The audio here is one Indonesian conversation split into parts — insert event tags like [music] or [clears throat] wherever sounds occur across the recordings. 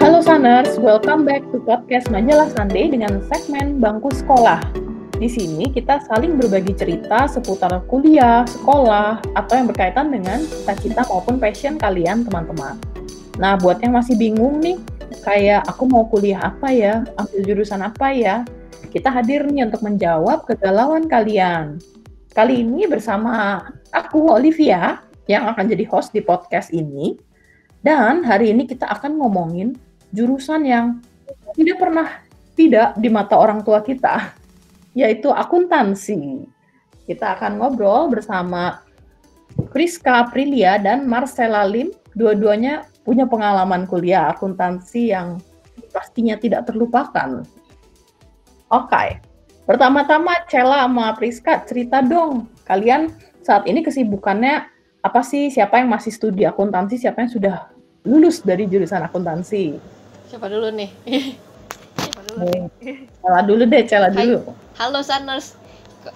Halo Saners, welcome back to podcast Majalah Sunday dengan segmen Bangku Sekolah. Di sini kita saling berbagi cerita seputar kuliah, sekolah, atau yang berkaitan dengan cita-cita maupun passion kalian teman-teman. Nah, buat yang masih bingung nih, kayak aku mau kuliah apa ya, ambil jurusan apa ya, kita hadir nih untuk menjawab kegalauan kalian. Kali ini bersama aku, Olivia, yang akan jadi host di podcast ini. Dan hari ini kita akan ngomongin jurusan yang tidak pernah tidak di mata orang tua kita, [laughs] yaitu akuntansi. Kita akan ngobrol bersama Priska Aprilia dan Marcella Lim, dua-duanya punya pengalaman kuliah akuntansi yang pastinya tidak terlupakan. Oke, okay. Pertama-tama Cella sama Priska cerita dong, kalian saat ini kesibukannya apa sih siapa yang masih studi akuntansi, siapa yang sudah lulus dari jurusan akuntansi? Siapa dulu nih? [laughs] siapa dulu? Cela dulu deh, Cela dulu. Halo Saners.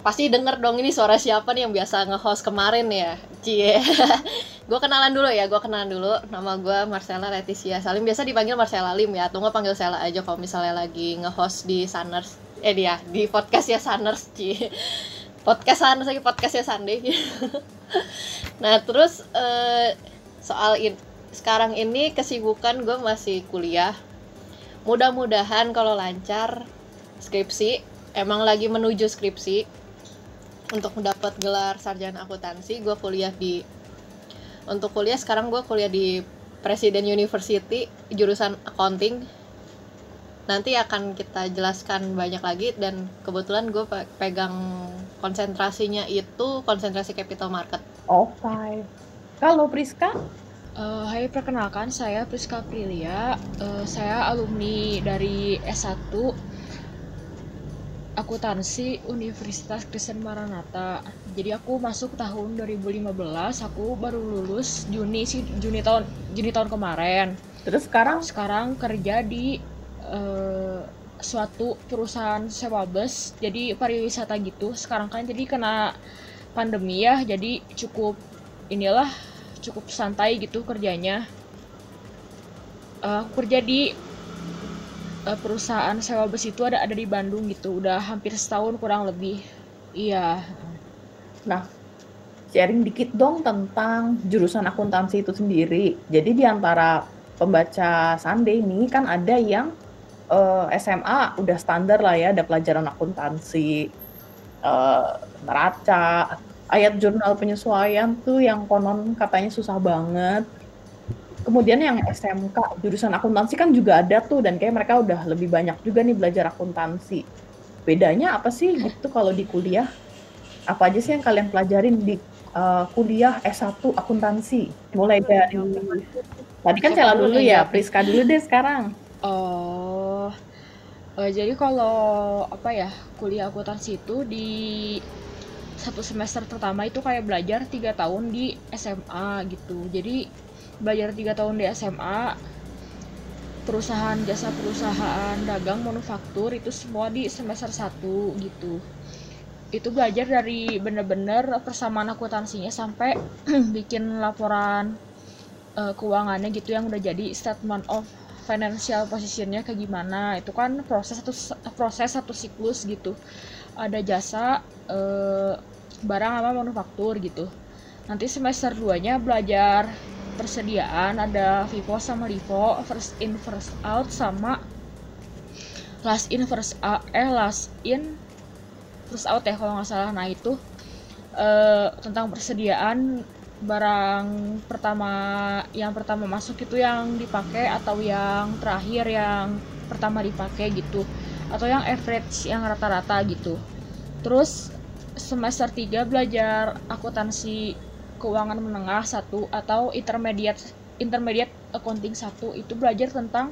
Pasti denger dong ini suara siapa nih yang biasa nge-host kemarin ya? Cie. [laughs] gue kenalan dulu ya, gue kenalan dulu. Nama gue Marcella Leticia Salim. Biasa dipanggil Marcella Lim ya, atau nggak panggil Sela aja kalau misalnya lagi nge-host di Saners. Eh dia, di podcast ya Saners, Cie podcast Saners lagi podcastnya Sunday. [laughs] Nah terus uh, soal in, sekarang ini kesibukan gue masih kuliah. Mudah-mudahan kalau lancar skripsi emang lagi menuju skripsi. Untuk mendapat gelar sarjana akuntansi gue kuliah di untuk kuliah sekarang gue kuliah di Presiden University jurusan accounting nanti akan kita jelaskan banyak lagi dan kebetulan gue pegang konsentrasinya itu konsentrasi capital market. Oh, fine. Kalau Priska? Uh, hai, perkenalkan saya Priska Aprilia. Uh, saya alumni dari S1 akuntansi Universitas Kristen Maranatha. Jadi aku masuk tahun 2015, aku baru lulus Juni sih Juni tahun Juni tahun kemarin. Terus sekarang sekarang kerja di uh, suatu perusahaan sewa bus jadi pariwisata gitu. Sekarang kan jadi kena pandemi ya jadi cukup inilah cukup santai gitu kerjanya. Uh, kerja di uh, perusahaan sewa bus itu ada ada di Bandung gitu udah hampir setahun kurang lebih. Iya. Nah sharing dikit dong tentang jurusan akuntansi itu sendiri. Jadi di antara pembaca Sunday ini kan ada yang uh, eh, SMA udah standar lah ya, ada pelajaran akuntansi, uh, neraca, ayat jurnal penyesuaian tuh yang konon katanya susah banget. Kemudian yang SMK, jurusan akuntansi kan juga ada tuh dan kayak mereka udah lebih banyak juga nih belajar akuntansi. Bedanya apa sih gitu kalau di kuliah? Apa aja sih yang kalian pelajarin di uh, kuliah S1 akuntansi? Mulai dari tadi kan Cela dulu ya, Priska dulu deh sekarang. Oh, uh, jadi kalau apa ya kuliah akuntansi itu di satu semester pertama itu kayak belajar tiga tahun di SMA gitu. Jadi belajar tiga tahun di SMA perusahaan jasa perusahaan dagang manufaktur itu semua di semester satu gitu itu belajar dari bener-bener persamaan akuntansinya sampai [clears throat] bikin laporan uh, keuangannya gitu yang udah jadi statement of financial positionnya kayak gimana. Itu kan proses satu proses satu siklus gitu. Ada jasa e, barang apa manufaktur gitu. Nanti semester 2 nya belajar persediaan ada FIFO sama LIFO first in first out sama last in first out eh last in first out ya kalau nggak salah. Nah itu e, tentang persediaan barang pertama yang pertama masuk itu yang dipakai atau yang terakhir yang pertama dipakai gitu. Atau yang average yang rata-rata gitu. Terus semester 3 belajar akuntansi keuangan menengah satu atau intermediate intermediate accounting satu. Itu belajar tentang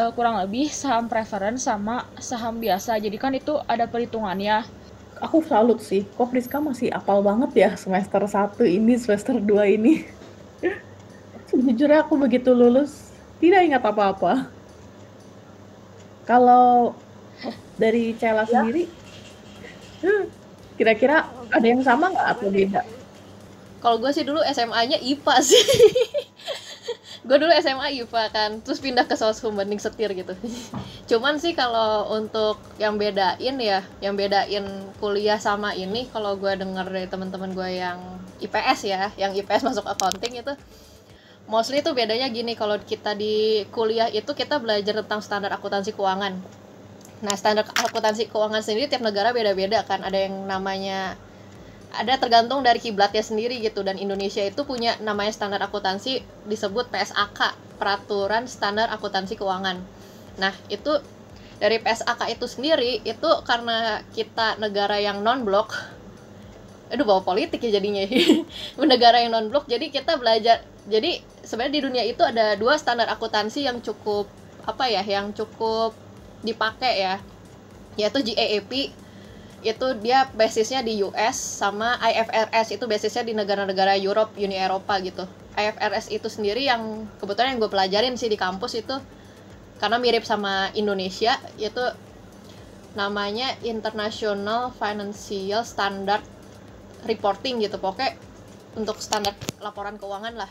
uh, kurang lebih saham preference sama saham biasa. Jadi kan itu ada perhitungannya aku salut sih. Kok Priska masih apal banget ya semester 1 ini semester 2 ini? [laughs] Sejujurnya aku begitu lulus tidak ingat apa-apa. Kalau dari Cela ya. sendiri kira-kira ada yang sama nggak atau beda? Kalau gue sih dulu SMA-nya IPA sih. [laughs] Gue dulu SMA IPA kan terus pindah ke soshum banding setir gitu [laughs] cuman sih kalau untuk yang bedain ya yang bedain kuliah sama ini kalau gue denger dari teman-teman gue yang IPS ya yang IPS masuk accounting itu mostly itu bedanya gini kalau kita di kuliah itu kita belajar tentang standar akuntansi keuangan. Nah standar akuntansi keuangan sendiri tiap negara beda-beda kan ada yang namanya ada tergantung dari kiblatnya sendiri gitu dan Indonesia itu punya namanya standar akuntansi disebut PSAK peraturan standar akuntansi keuangan nah itu dari PSAK itu sendiri itu karena kita negara yang non blok aduh bawa politik ya jadinya. [laughs] Negara yang non blok jadi kita belajar. Jadi sebenarnya di dunia itu ada dua standar akuntansi yang cukup apa ya yang cukup dipakai ya. Yaitu GAAP itu dia basisnya di US sama IFRS itu basisnya di negara-negara Europe, Uni Eropa gitu. IFRS itu sendiri yang kebetulan yang gue pelajarin sih di kampus itu karena mirip sama Indonesia yaitu namanya International Financial Standard Reporting gitu pokoknya untuk standar laporan keuangan lah.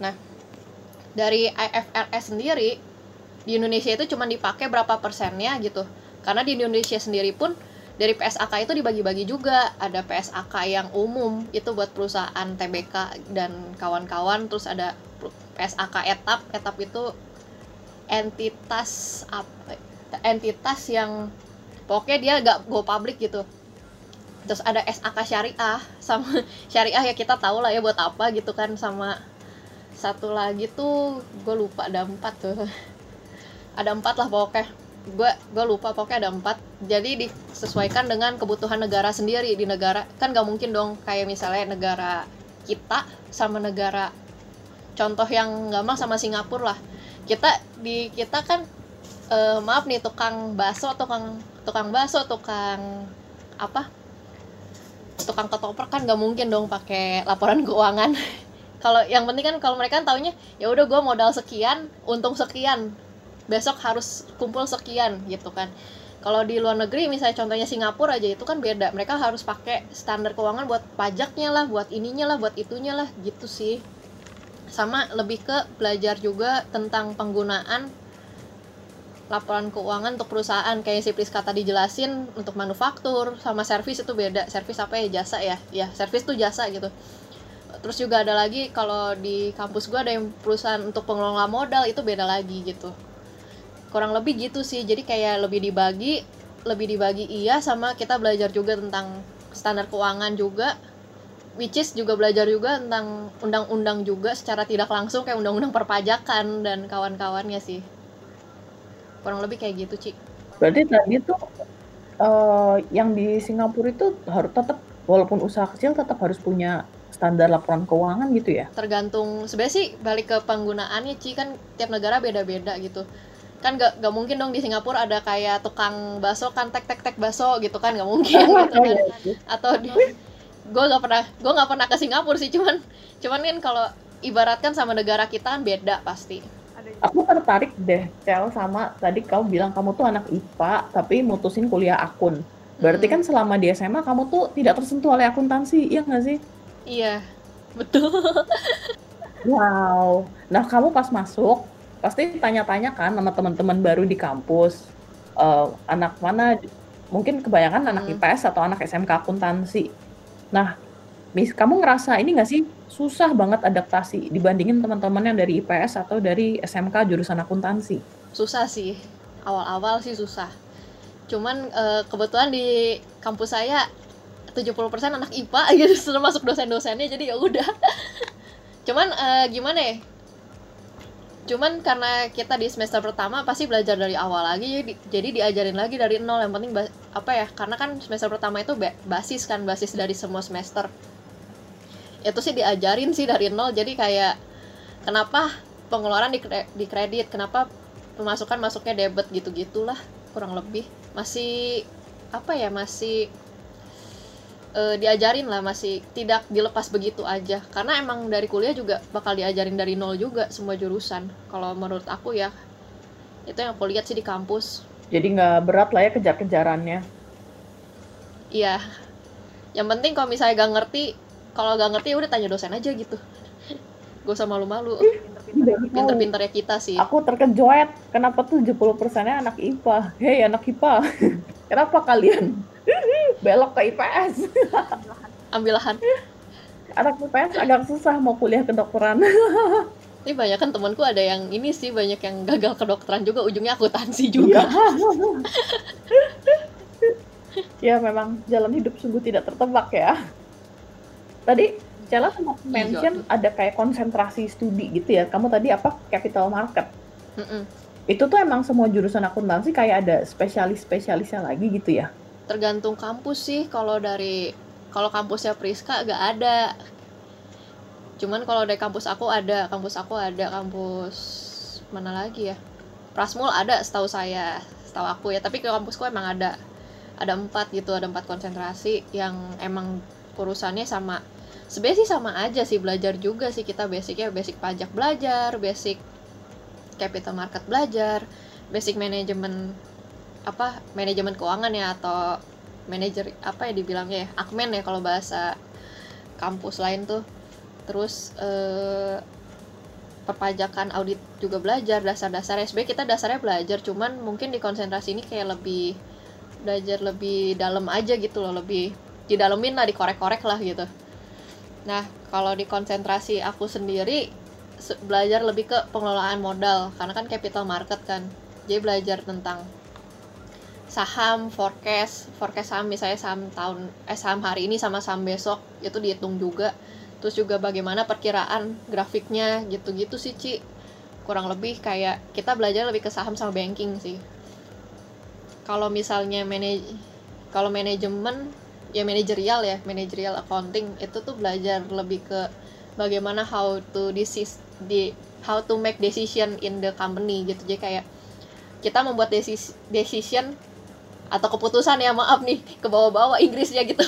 Nah, dari IFRS sendiri di Indonesia itu cuma dipakai berapa persennya gitu. Karena di Indonesia sendiri pun dari PSAK itu dibagi-bagi juga ada PSAK yang umum itu buat perusahaan TBK dan kawan-kawan terus ada PSAK etap etap itu entitas apa entitas yang pokoknya dia gak go public gitu. Terus ada SAK syariah sama [laughs] syariah ya kita tahu lah ya buat apa gitu kan sama satu lagi tuh gue lupa ada empat tuh. [laughs] Ada empat lah pokoknya. Gue gue lupa pokoknya ada empat. Jadi disesuaikan dengan kebutuhan negara sendiri di negara kan gak mungkin dong kayak misalnya negara kita sama negara contoh yang gampang sama Singapura lah kita di kita kan uh, maaf nih tukang bakso tukang tukang bakso tukang apa? Tukang ketoprak kan gak mungkin dong pakai laporan [laughs] keuangan. Kalau yang penting kan kalau mereka kan taunya ya udah gue modal sekian untung sekian. Besok harus kumpul sekian gitu kan. Kalau di luar negeri misalnya contohnya Singapura aja itu kan beda. Mereka harus pakai standar keuangan buat pajaknya lah buat ininya lah buat itunya lah gitu sih sama lebih ke belajar juga tentang penggunaan laporan keuangan untuk perusahaan. Kayak si Priska tadi jelasin untuk manufaktur sama servis itu beda. Servis apa ya? Jasa ya? Ya servis tuh jasa gitu. Terus juga ada lagi kalau di kampus gue ada yang perusahaan untuk pengelola modal itu beda lagi gitu. Kurang lebih gitu sih. Jadi kayak lebih dibagi lebih dibagi iya sama kita belajar juga tentang standar keuangan juga which is juga belajar juga tentang undang-undang juga secara tidak langsung kayak undang-undang perpajakan dan kawan-kawannya sih. Kurang lebih kayak gitu Ci. Berarti tadi tuh uh, yang di Singapura itu harus tetap walaupun usaha kecil tetap harus punya standar laporan keuangan gitu ya? Tergantung sebenarnya sih balik ke penggunaannya Ci kan tiap negara beda-beda gitu. Kan gak, gak mungkin dong di Singapura ada kayak tukang bakso kan tek tek tek bakso gitu kan gak mungkin [laughs] gitu kan. Atau di gue gak pernah gue gak pernah ke Singapura sih cuman cuman kan kalau ibaratkan sama negara kita kan beda pasti. Aku tertarik deh Cel sama tadi kau bilang kamu tuh anak IPA tapi mutusin kuliah akun. Berarti hmm. kan selama di SMA kamu tuh tidak tersentuh oleh akuntansi iya gak sih? Iya betul. Wow. Nah kamu pas masuk pasti tanya-tanya kan sama teman-teman baru di kampus uh, anak mana? Mungkin kebanyakan anak hmm. IPS atau anak SMK akuntansi nah mis kamu ngerasa ini nggak sih susah banget adaptasi dibandingin teman-teman yang dari IPS atau dari SMK jurusan akuntansi? Susah sih. Awal-awal sih susah. Cuman uh, kebetulan di kampus saya 70% anak IPA gitu [laughs] termasuk dosen-dosennya jadi ya udah. [laughs] Cuman uh, gimana ya cuman karena kita di semester pertama pasti belajar dari awal lagi jadi, jadi diajarin lagi dari nol. Yang penting apa ya karena kan semester pertama itu basis kan basis dari semua semester. Itu sih diajarin sih dari nol jadi kayak kenapa pengeluaran di, di kredit kenapa pemasukan masuknya debit gitu gitulah kurang lebih. Masih apa ya masih uh, diajarin lah masih tidak dilepas begitu aja. Karena emang dari kuliah juga bakal diajarin dari nol juga semua jurusan. Kalau menurut aku ya itu yang aku lihat sih di kampus. Jadi nggak berat lah ya kejar-kejarannya. Iya. Yang penting kalau misalnya gak ngerti kalau gak ngerti ya udah tanya dosen aja gitu. [laughs] Gak usah malu-malu. Tidak mau. pinter-pinternya kita sih. Aku terkejut, kenapa 70 persennya anak IPA? Hei anak IPA, [laughs] kenapa kalian [laughs] belok ke IPS? ambil lahan Anak IPS agak susah mau kuliah kedokteran. ini banyak kan temanku ada yang ini sih banyak yang gagal kedokteran juga ujungnya akuntansi juga ya memang jalan hidup sungguh tidak tertebak ya. Tadi Cella sempat Iya. mention ada kayak konsentrasi studi gitu ya. Kamu tadi apa capital market? Mm-mm. Itu tuh emang semua jurusan akuntansi kayak ada spesialis-spesialisnya lagi gitu ya? Tergantung kampus sih. Kalau dari kalau kampusnya Priska gak ada. Cuman kalau dari kampus aku ada kampus aku ada kampus mana lagi ya? Prasmul ada setahu saya setahu aku ya. Tapi ke kampusku emang ada ada empat gitu ada empat konsentrasi yang emang urusannya sama sebenarnya sih sama aja sih belajar juga sih kita. Basicnya basic pajak belajar basic capital market belajar basic manajemen apa manajemen keuangan ya atau manajer apa ya dibilangnya ya akmen ya kalau bahasa kampus lain tuh. Terus eh, perpajakan audit juga belajar dasar-dasar SB kita dasarnya belajar cuman mungkin di konsentrasi ini kayak lebih belajar lebih dalam aja gitu loh lebih didalemin lah dikorek-korek lah gitu. Nah kalau di konsentrasi aku sendiri se- belajar lebih ke pengelolaan modal karena kan capital market kan. Jadi belajar tentang saham forecast forecast saham misalnya saham tahun eh saham hari ini sama saham besok itu dihitung juga. Terus juga bagaimana perkiraan grafiknya gitu-gitu sih Ci. Kurang lebih kayak kita belajar lebih ke saham sama banking sih. Kalau misalnya manaj kalau manajemen ya manajerial ya manajerial accounting itu tuh belajar lebih ke bagaimana how to decis di how to make decision in the company gitu. Jadi kayak kita membuat desis, decision atau keputusan ya maaf nih ke bawah-bawah Inggrisnya gitu.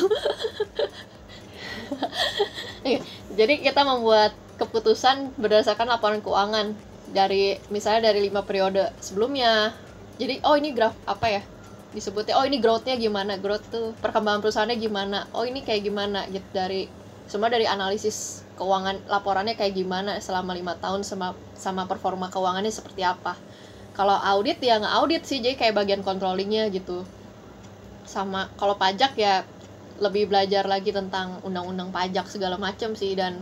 Jadi kita membuat keputusan berdasarkan laporan keuangan dari misalnya dari lima periode sebelumnya. Jadi oh ini graf apa ya disebutnya oh ini growth-nya gimana growth tuh perkembangan perusahaannya gimana oh ini kayak gimana gitu dari semua dari analisis keuangan laporannya kayak gimana selama lima tahun sama sama performa keuangannya seperti apa kalau audit ya nggak audit sih jadi kayak bagian controllingnya gitu. Sama kalau pajak ya lebih belajar lagi tentang undang-undang pajak segala macam sih dan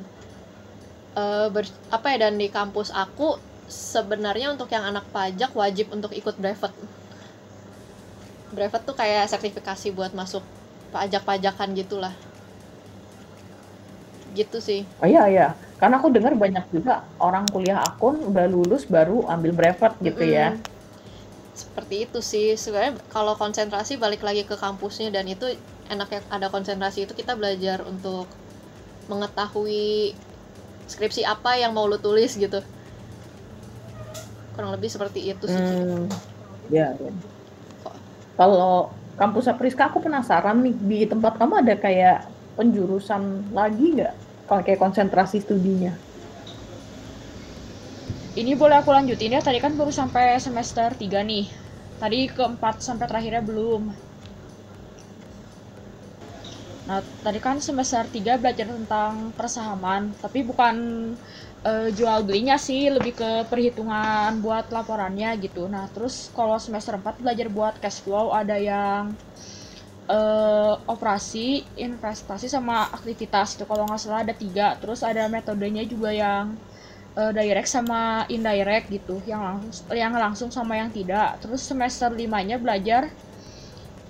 eh, ber- apa ya dan di kampus aku sebenarnya untuk yang anak pajak wajib untuk ikut brevet. Brevet tuh kayak sertifikasi buat masuk pajak-pajakan gitulah. Gitu sih. Oh iya iya, karena aku dengar banyak juga orang kuliah akun udah lulus baru ambil brevet gitu ya. Mm-mm. seperti itu sih sebenarnya kalau konsentrasi balik lagi ke kampusnya dan itu enaknya ada konsentrasi itu kita belajar untuk mengetahui skripsi apa yang mau lu tulis gitu kurang lebih seperti itu sih. Hmm, ya. ya. Kalau kampus Priska aku penasaran nih di tempat kamu ada kayak penjurusan lagi nggak? Kayak konsentrasi studinya. Ini boleh aku lanjutin ya, tadi kan baru sampai semester 3 nih. Tadi keempat sampai terakhirnya belum. Nah, tadi kan semester 3 belajar tentang persahaman, tapi bukan eh, jual belinya sih, lebih ke perhitungan buat laporannya gitu. Nah, terus kalau semester 4 belajar buat cash flow, ada yang eh, operasi, investasi sama aktivitas itu kalau nggak salah ada tiga. Terus ada metodenya juga yang eh, direct sama indirect gitu, yang langsung yang langsung sama yang tidak. Terus semester limanya belajar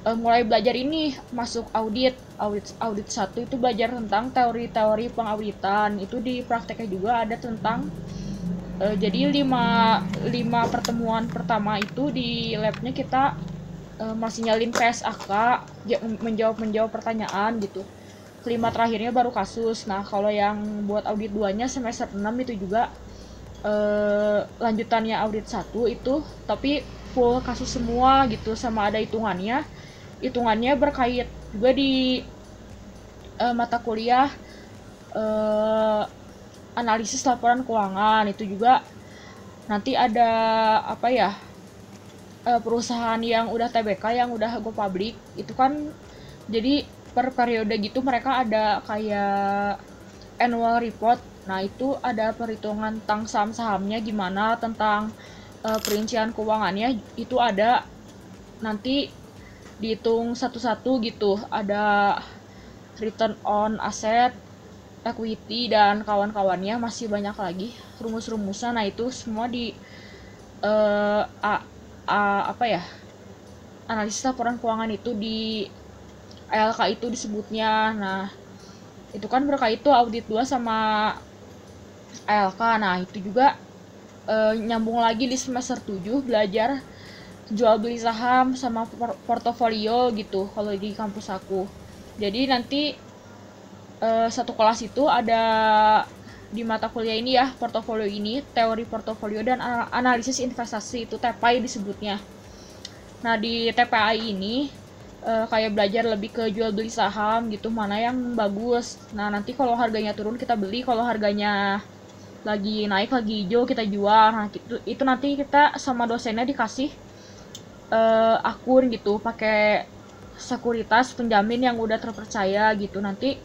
eh, mulai belajar ini masuk audit audit audit satu itu belajar tentang teori-teori pengauditan itu di prakteknya juga ada tentang eh, jadi lima lima pertemuan pertama itu di labnya kita eh, masih nyalin PSAK ja- menjawab menjawab pertanyaan gitu. Kelima terakhirnya baru kasus. Nah kalau yang buat audit duanya semester 6 itu juga eh, lanjutannya audit satu itu tapi full kasus semua gitu sama ada hitungannya. Hitungannya berkait juga di eh, mata kuliah eh, analisis laporan keuangan itu juga. Nanti ada apa ya eh, perusahaan yang udah TBK yang udah go public itu kan jadi per periode gitu mereka ada kayak annual report. Nah itu ada perhitungan tentang saham-sahamnya gimana tentang uh, perincian keuangannya itu ada. Nanti dihitung satu-satu gitu. Ada return on asset equity dan kawan-kawannya masih banyak lagi rumus-rumusnya nah itu semua di uh, a, apa ya analisis laporan keuangan itu di ALK itu disebutnya. Nah itu kan berkait itu audit 2 sama ALK nah itu juga uh, nyambung lagi di semester 7 belajar jual beli saham sama portofolio gitu kalau di kampus aku. Jadi nanti uh, satu kelas itu ada di mata kuliah ini ya portofolio ini teori portofolio dan analisis investasi itu TPI disebutnya. Nah di TPI ini uh, kayak belajar lebih ke jual beli saham gitu mana yang bagus. Nah nanti kalau harganya turun kita beli. Kalau harganya lagi naik lagi hijau kita jual. Nah itu, itu nanti kita sama dosennya dikasih uh, akun gitu pakai sekuritas penjamin yang udah terpercaya gitu. Nanti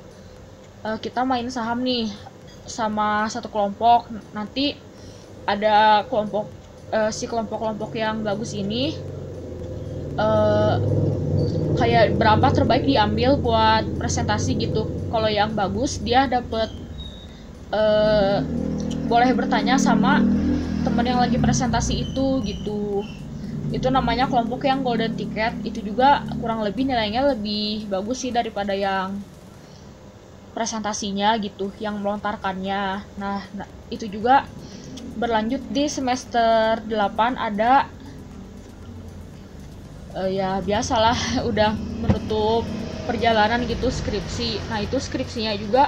uh, kita main saham nih sama satu kelompok nanti ada kelompok uh, si kelompok-kelompok yang bagus ini uh, kayak berapa terbaik diambil buat presentasi gitu. Kalau yang bagus dia dapat uh, boleh bertanya sama temen yang lagi presentasi itu gitu. Itu namanya kelompok yang golden ticket. Itu juga kurang lebih nilainya lebih bagus sih daripada yang presentasinya gitu yang melontarkannya. Nah, nah itu juga berlanjut di semester 8 ada uh, ya biasalah [laughs] udah menutup perjalanan gitu skripsi. Nah itu skripsinya juga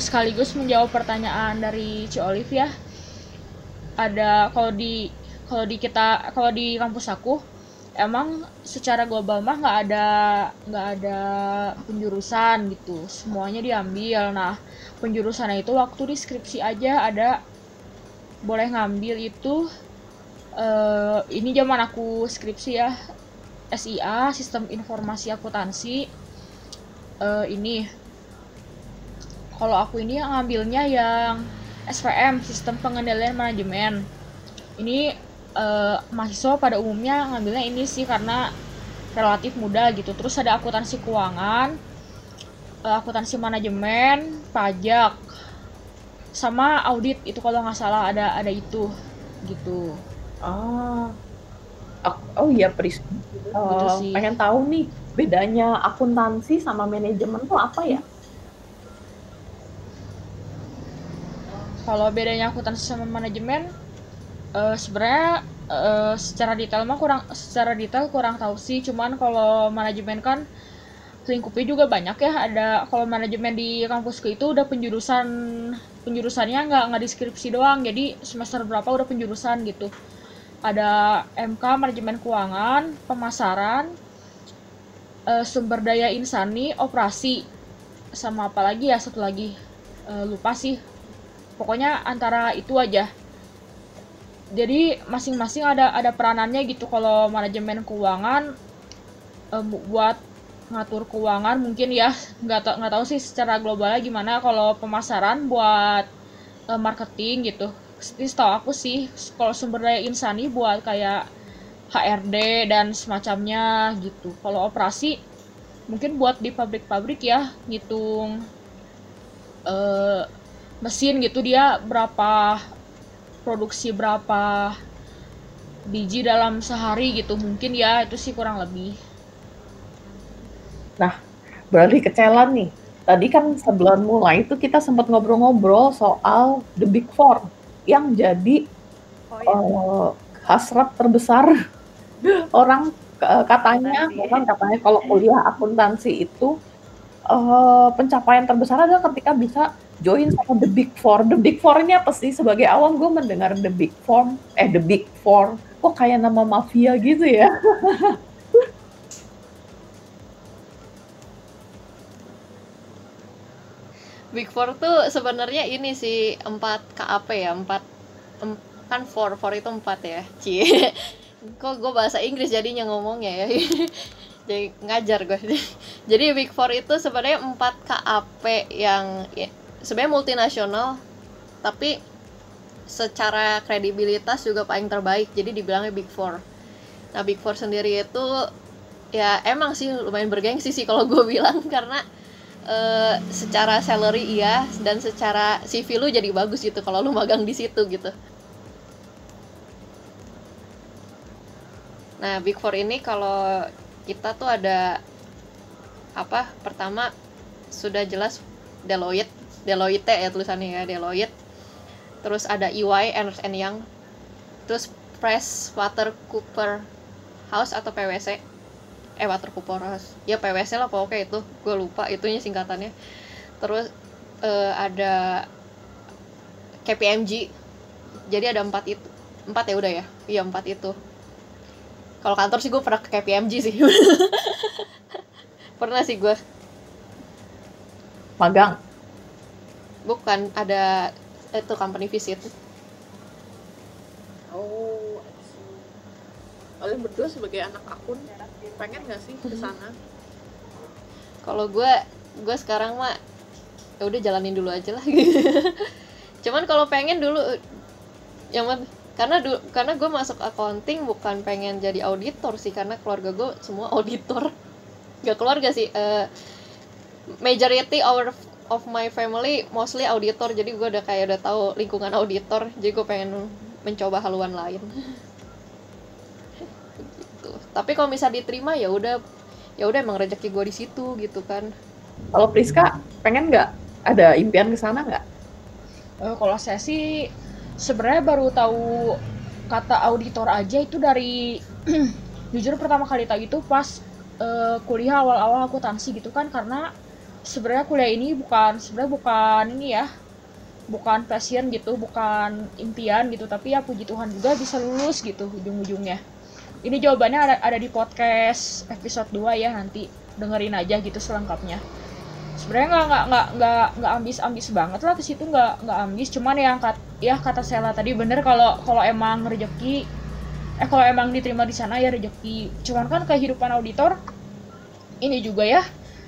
sekaligus menjawab pertanyaan dari Ci Olive ya. Ada kalau di kalau di kita kalau di kampus aku emang secara global mah nggak ada nggak ada penjurusan gitu. Semuanya diambil. Nah penjurusannya itu waktu di skripsi aja ada boleh ngambil itu uh, ini zaman aku skripsi ya SIA sistem informasi akuntansi. Uh, ini kalau aku ini yang ngambilnya yang SPM sistem pengendalian manajemen. Ini uh, mahasiswa pada umumnya ngambilnya ini sih karena relatif mudah gitu. Terus ada akuntansi keuangan uh, akuntansi manajemen pajak sama audit itu kalau nggak salah ada ada itu gitu. Ah. Oh, oh iya Pris. Uh, pengen tahu nih bedanya akuntansi sama manajemen tuh apa ya? Kalau bedanya akuntansi sama manajemen uh, sebenarnya uh, secara detail mah kurang secara detail kurang tahu sih. Cuman kalau manajemen kan lingkupnya juga banyak ya. Ada kalau manajemen di kampusku itu udah penjurusan penjurusannya nggak nggak deskripsi doang. Jadi semester berapa udah penjurusan gitu. Ada MK manajemen keuangan pemasaran uh, sumber daya insani operasi sama apa lagi ya satu lagi. Uh, lupa sih. Pokoknya antara itu aja jadi masing-masing ada ada peranannya gitu. Kalau manajemen keuangan um, buat ngatur keuangan mungkin ya nggak nggak tahu sih secara globalnya gimana. Kalau pemasaran buat uh, marketing gitu. Setahu aku sih kalau sumber daya insani buat kayak HRD dan semacamnya gitu. Kalau operasi mungkin buat di pabrik-pabrik ya ngitung uh, mesin gitu dia berapa produksi berapa biji dalam sehari gitu mungkin ya itu sih kurang lebih. Nah berarti kecelan nih. Tadi kan sebelum mulai itu kita sempat ngobrol-ngobrol soal the big four yang jadi oh, iya. uh, hasrat terbesar [laughs] orang uh, katanya bukan katanya kalau kuliah akuntansi itu uh, pencapaian terbesar adalah ketika bisa join sama The Big Four. The Big Four ini apa sih? Sebagai awam gue mendengar The Big Four, eh The Big Four, kok kayak nama mafia gitu ya? [laughs] Big Four tuh sebenarnya ini sih empat KAP ya empat em, kan four four itu empat ya cie [laughs] kok gue bahasa Inggris jadinya ngomongnya ya [laughs] jadi ngajar gue jadi Big Four itu sebenarnya empat KAP yang ya, sebenarnya multinasional tapi secara kredibilitas juga paling terbaik jadi dibilangnya Big Four nah Big Four sendiri itu ya emang sih lumayan bergengsi sih kalau gue [laughs] bilang karena uh, secara salary iya dan secara CV lu jadi bagus gitu kalau lu magang di situ gitu Nah, Big Four ini kalau kita tuh ada apa? Pertama sudah jelas Deloitte, Deloitte ya tulisannya ya, Deloitte. Terus ada EY, Ernst Young. Terus Press Water Cooper House atau PwC. Eh, Water Cooper House. Ya PwC lah pokoknya itu. Gue lupa itunya singkatannya. Terus uh, ada KPMG. Jadi ada empat itu. Empat ya udah ya? Iya empat itu kalau kantor sih gue pernah ke KPMG sih [laughs] pernah sih gue magang bukan ada itu company visit. Oh kalian berdua sebagai anak akun pengen gak sih ke sana? Kalau gue gue sekarang mah ya udah jalanin dulu aja lah. [laughs] Cuman kalau pengen dulu yang karena du karena gue masuk accounting bukan pengen jadi auditor sih karena keluarga gue semua [laughs] auditor. Gak keluarga sih uh, majority our of my family mostly auditor jadi gue udah kayak udah tahu lingkungan auditor jadi gue pengen mencoba haluan lain. [laughs] Gitu. Tapi kalau bisa diterima ya udah ya udah emang rezeki gue di situ gitu kan. Kalau Priska pengen nggak? Ada impian ke sana nggak? Uh, kalau saya sih sebenarnya baru tahu kata auditor aja itu dari [clears throat] jujur pertama kali tahu itu pas uh, kuliah awal-awal akuntansi gitu kan karena sebenarnya kuliah ini bukan sebenarnya bukan ini ya bukan passion gitu bukan impian gitu tapi ya puji Tuhan juga bisa lulus gitu ujung-ujungnya. Ini jawabannya ada, ada di podcast episode 2 ya nanti dengerin aja gitu selengkapnya. Sebenarnya nggak nggak nggak nggak nggak ambis ambis banget lah ke situ nggak nggak ambis cuman yang kat ya kata Sela tadi bener kalau kalau emang rezeki eh kalau emang diterima di sana ya rezeki cuman kan kehidupan auditor ini juga ya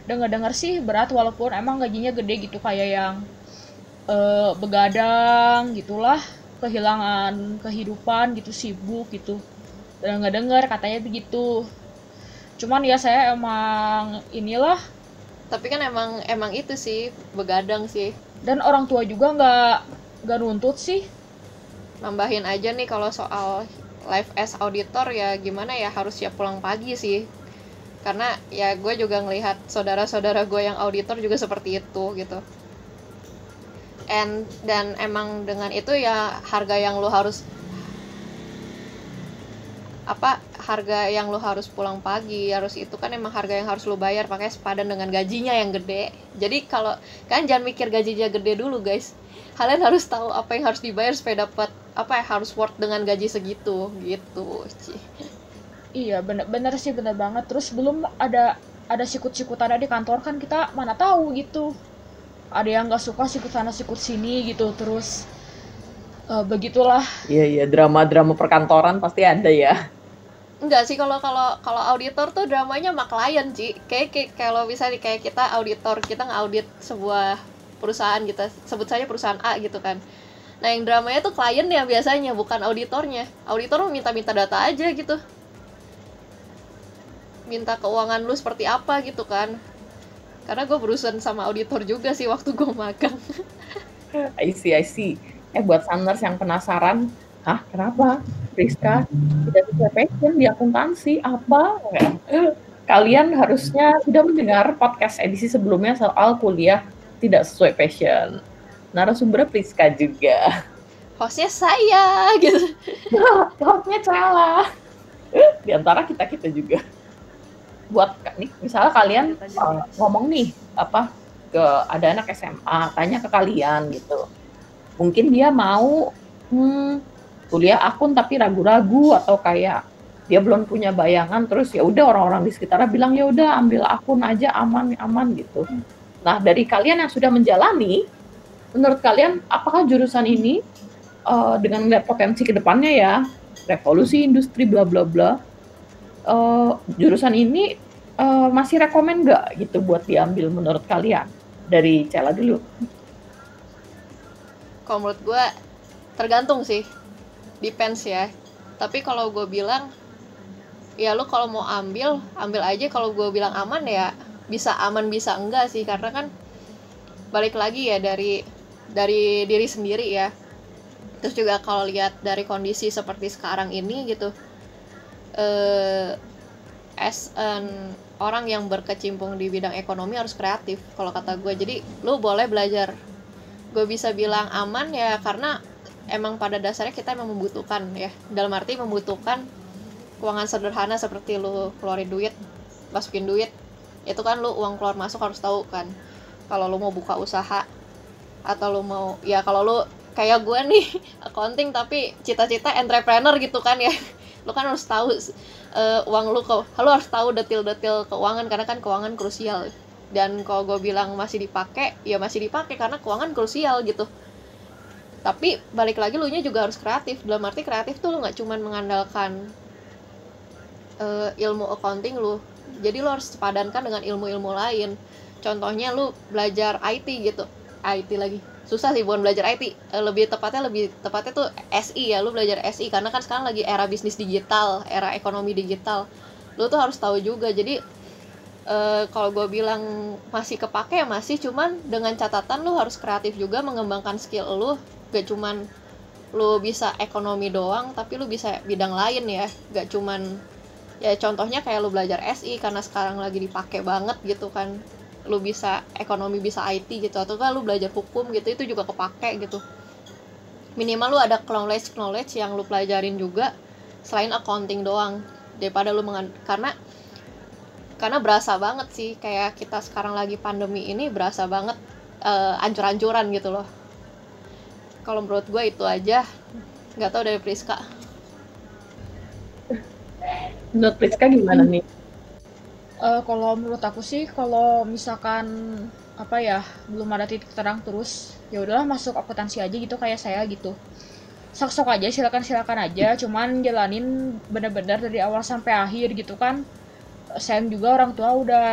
dengar dengar sih berat walaupun emang gajinya gede gitu kayak yang uh, begadang gitulah kehilangan kehidupan gitu sibuk gitu. Dengar dengar katanya begitu. Cuman ya saya emang inilah. Tapi kan emang emang itu sih begadang sih. Dan orang tua juga nggak nggak nuntut sih. Nambahin aja nih kalau soal live as auditor ya gimana ya harus siap pulang pagi sih karena ya gue juga ngelihat saudara-saudara gue yang auditor juga seperti itu gitu. And dan emang dengan itu ya harga yang lo harus apa harga yang lo harus pulang pagi harus itu kan emang harga yang harus lo bayar pakai sepadan dengan gajinya yang gede. Jadi kalau kan jangan mikir gajinya gede dulu guys. Kalian harus tahu apa yang harus dibayar supaya dapat apa ya harus worth dengan gaji segitu gitu. Sih iya bener bener sih bener banget terus belum ada ada sikut-sikutan di kantor kan kita mana tahu gitu ada yang nggak suka sikut sana sikut sini gitu terus uh, begitulah iya iya drama-drama perkantoran pasti ada ya Enggak sih kalau kalau kalau auditor tuh dramanya sama klien sih. Kayak, kayak kalau misalnya kayak kita auditor, kita ngaudit sebuah perusahaan gitu. Sebut saja perusahaan A gitu kan. Nah, yang dramanya tuh klien ya biasanya, bukan auditornya. Auditor minta-minta data aja gitu. Minta keuangan lu seperti apa gitu kan. Karena gue berurusan sama auditor juga sih waktu gue magang. [laughs] I see, I see. Eh, buat Sanders yang penasaran, Hah, kenapa? Rizka tidak bisa passion di akuntansi apa? [laughs] Kalian harusnya sudah mendengar podcast edisi sebelumnya soal kuliah tidak sesuai passion. Narasumber Rizka juga. [laughs] Hostnya saya gitu. Hostnya salah. Di antara kita kita juga. Buat nih, misalnya kalian uh, ngomong nih apa ke ada anak SMA, tanya ke kalian gitu. Mungkin dia mau hmm, kuliah akun tapi ragu-ragu atau kayak dia belum punya bayangan terus ya udah orang-orang di sekitarnya bilang ya udah ambil akun aja aman aman gitu. Nah dari kalian yang sudah menjalani, menurut kalian apakah jurusan ini uh, dengan melihat potensi ke depannya ya revolusi industri bla bla bla uh, jurusan ini uh, masih rekomend nggak gitu buat diambil menurut kalian? Dari Cela dulu. Kalau menurut gue tergantung sih, depends ya. Tapi kalau gue bilang, ya lu kalau mau ambil, ambil aja. Kalau gue bilang aman ya bisa aman bisa enggak sih, karena kan balik lagi ya dari dari diri sendiri ya. Terus juga kalau lihat dari kondisi seperti sekarang ini gitu, eh, as an orang yang berkecimpung di bidang ekonomi harus kreatif kalau kata gue. Jadi lu boleh belajar. Gue bisa bilang aman ya karena emang pada dasarnya kita emang membutuhkan ya. Dalam arti membutuhkan keuangan sederhana seperti lu keluarin duit masukin duit. Itu kan lu uang keluar masuk harus tahu kan kalau lu mau buka usaha atau lu mau ya kalau lu kayak gue nih [laughs] accounting tapi cita-cita entrepreneur gitu kan ya lu kan harus tahu uh, uang lu kok lu harus tahu detil-detil keuangan karena kan keuangan krusial. Dan kalau gue bilang masih dipakai ya masih dipakai karena keuangan krusial gitu. Tapi balik lagi lu nya juga harus kreatif. Dalam arti kreatif tuh lu nggak cuman mengandalkan uh, ilmu accounting lu jadi lu harus padankan dengan ilmu-ilmu lain. Contohnya lu belajar IT gitu. IT lagi susah sih bukan belajar IT eh, lebih tepatnya lebih tepatnya tuh SI ya lu belajar SI karena kan sekarang lagi era bisnis digital era ekonomi digital. Lu tuh harus tahu juga. Jadi uh, kalau gue bilang masih kepake ya masih. Cuman dengan catatan lu harus kreatif juga mengembangkan skill lu. Gak cuman lu bisa ekonomi doang tapi lu bisa bidang lain ya. Gak cuman ya contohnya kayak lu belajar SI karena sekarang lagi dipakai banget gitu kan lu bisa ekonomi bisa IT gitu atau kan lu belajar hukum gitu itu juga kepake gitu. Minimal lu ada knowledge knowledge yang lu pelajarin juga selain accounting doang daripada lu mengan karena karena berasa banget sih kayak kita sekarang lagi pandemi ini berasa banget uh, ancur-ancuran gitu loh. Kalau menurut gue itu aja nggak tahu dari Priska. Menurut Priska gimana nih Uh, kalau menurut aku sih kalau misalkan apa ya belum ada titik terang terus ya udahlah masuk akuntansi aja gitu kayak saya gitu. Sok-sok aja silakan silakan aja. Cuman jalanin bener-bener dari awal sampai akhir gitu kan. Sayang juga orang tua udah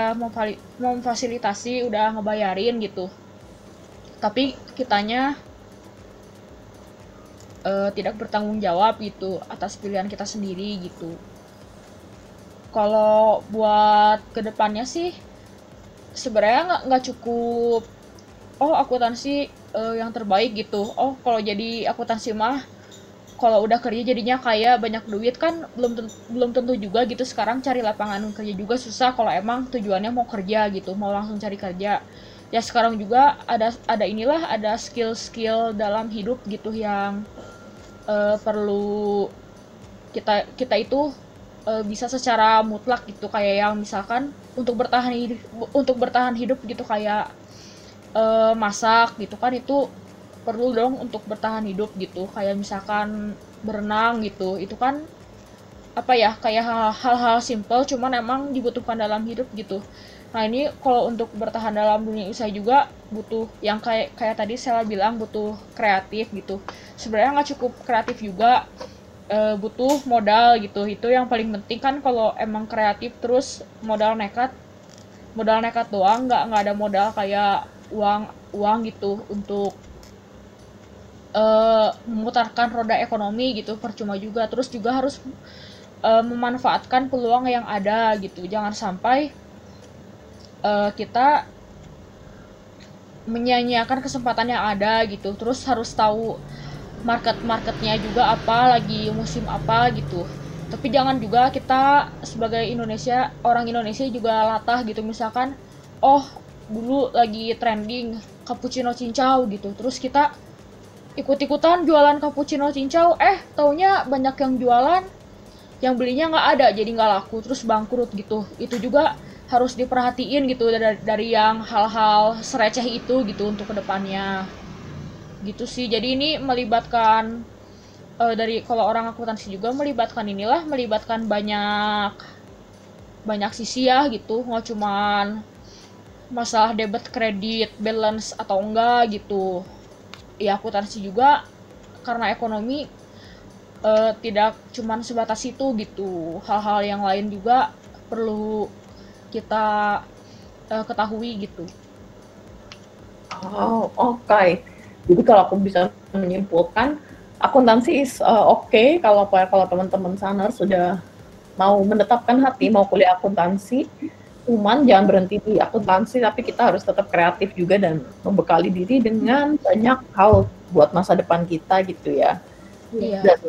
memfasilitasi udah ngebayarin gitu. Tapi kitanya uh, tidak bertanggung jawab gitu atas pilihan kita sendiri gitu kalau buat ke depannya sih sebenarnya nggak nggak cukup. Oh akuntansi uh, yang terbaik gitu. Oh kalau jadi akuntansi mah kalau udah kerja jadinya kayak banyak duit kan belum tentu, belum tentu juga gitu. Sekarang cari lapangan kerja juga susah kalau emang tujuannya mau kerja gitu mau langsung cari kerja. Ya sekarang juga ada ada inilah ada skill-skill dalam hidup gitu yang uh, perlu kita kita itu uh, bisa secara mutlak gitu kayak yang misalkan untuk bertahan hidup untuk bertahan hidup gitu kayak uh, masak gitu kan itu perlu dong untuk bertahan hidup gitu. Kayak misalkan berenang gitu itu kan apa ya kayak hal-hal simple cuman emang dibutuhkan dalam hidup gitu. Nah ini kalau untuk bertahan dalam dunia usaha juga butuh yang kayak kayak tadi saya bilang butuh kreatif gitu. Sebenarnya nggak cukup kreatif juga uh, butuh modal gitu. Itu yang paling penting kan kalau emang kreatif terus modal nekat. Modal nekat doang nggak nggak ada modal kayak uang uang gitu untuk uh, memutarkan roda ekonomi gitu percuma juga. Terus juga harus uh, memanfaatkan peluang yang ada gitu. Jangan sampai uh, kita menyanyiakan kesempatan yang ada gitu. Terus harus tahu market-marketnya juga apa lagi musim apa gitu. Tapi jangan juga kita sebagai Indonesia orang Indonesia juga latah gitu. Misalkan oh dulu lagi trending cappuccino cincau gitu. Terus kita ikut-ikutan jualan cappuccino cincau eh taunya banyak yang jualan yang belinya nggak ada jadi nggak laku terus bangkrut gitu. Itu juga harus diperhatiin gitu dari, dari yang hal-hal sereceh itu gitu untuk ke depannya gitu sih jadi ini melibatkan uh, dari kalau orang akuntansi juga melibatkan inilah melibatkan banyak banyak sisi ya gitu nggak cuman masalah debit kredit balance atau enggak gitu ya akuntansi juga karena ekonomi uh, tidak cuman sebatas itu gitu hal-hal yang lain juga perlu kita uh, ketahui gitu. Oh, oke. Okay. Jadi kalau aku bisa menyimpulkan, akuntansi is uh, oke okay kalau kalau teman-teman sana sudah mau menetapkan hati mau kuliah akuntansi. Cuman jangan berhenti di akuntansi tapi kita harus tetap kreatif juga dan membekali diri dengan banyak hal buat masa depan kita gitu ya. Iya. dan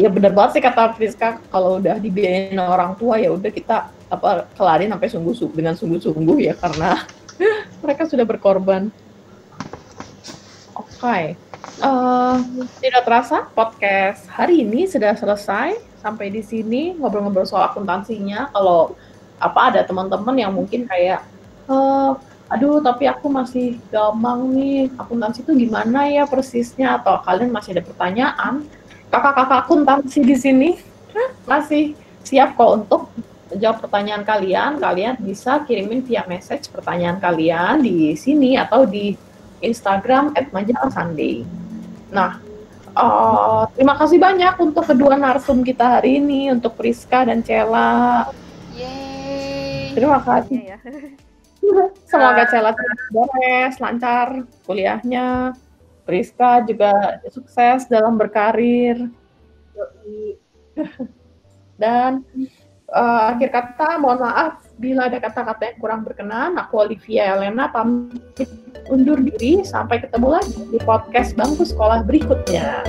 ya benar banget sih kata Friska kalau udah dibiayain orang tua ya udah kita apa kelarin sampai sungguh dengan sungguh-sungguh ya karena [laughs] mereka sudah berkorban okay. uh, tidak terasa podcast hari ini sudah selesai. Sampai di sini ngobrol-ngobrol soal akuntansinya. Kalau apa ada teman-teman yang mungkin kayak uh, aduh tapi aku masih gampang nih akuntansi itu gimana ya persisnya? Atau kalian masih ada pertanyaan kakak-kakak akuntansi di sini masih siap kok untuk jawab pertanyaan kalian. Kalian bisa kirimin via message pertanyaan kalian di sini atau di Instagram @majalah_sunday nah uh, terima kasih banyak untuk kedua narsum kita hari ini untuk Priska dan Cela Terima kasih. Ya. [laughs] Semoga Cela beres, lancar kuliahnya. Priska juga sukses dalam berkarir. [laughs] Dan uh, akhir kata, mohon maaf bila ada kata-kata yang kurang berkenan. Aku Olivia Elena pamit undur diri. Sampai ketemu lagi di podcast Bangku Sekolah berikutnya.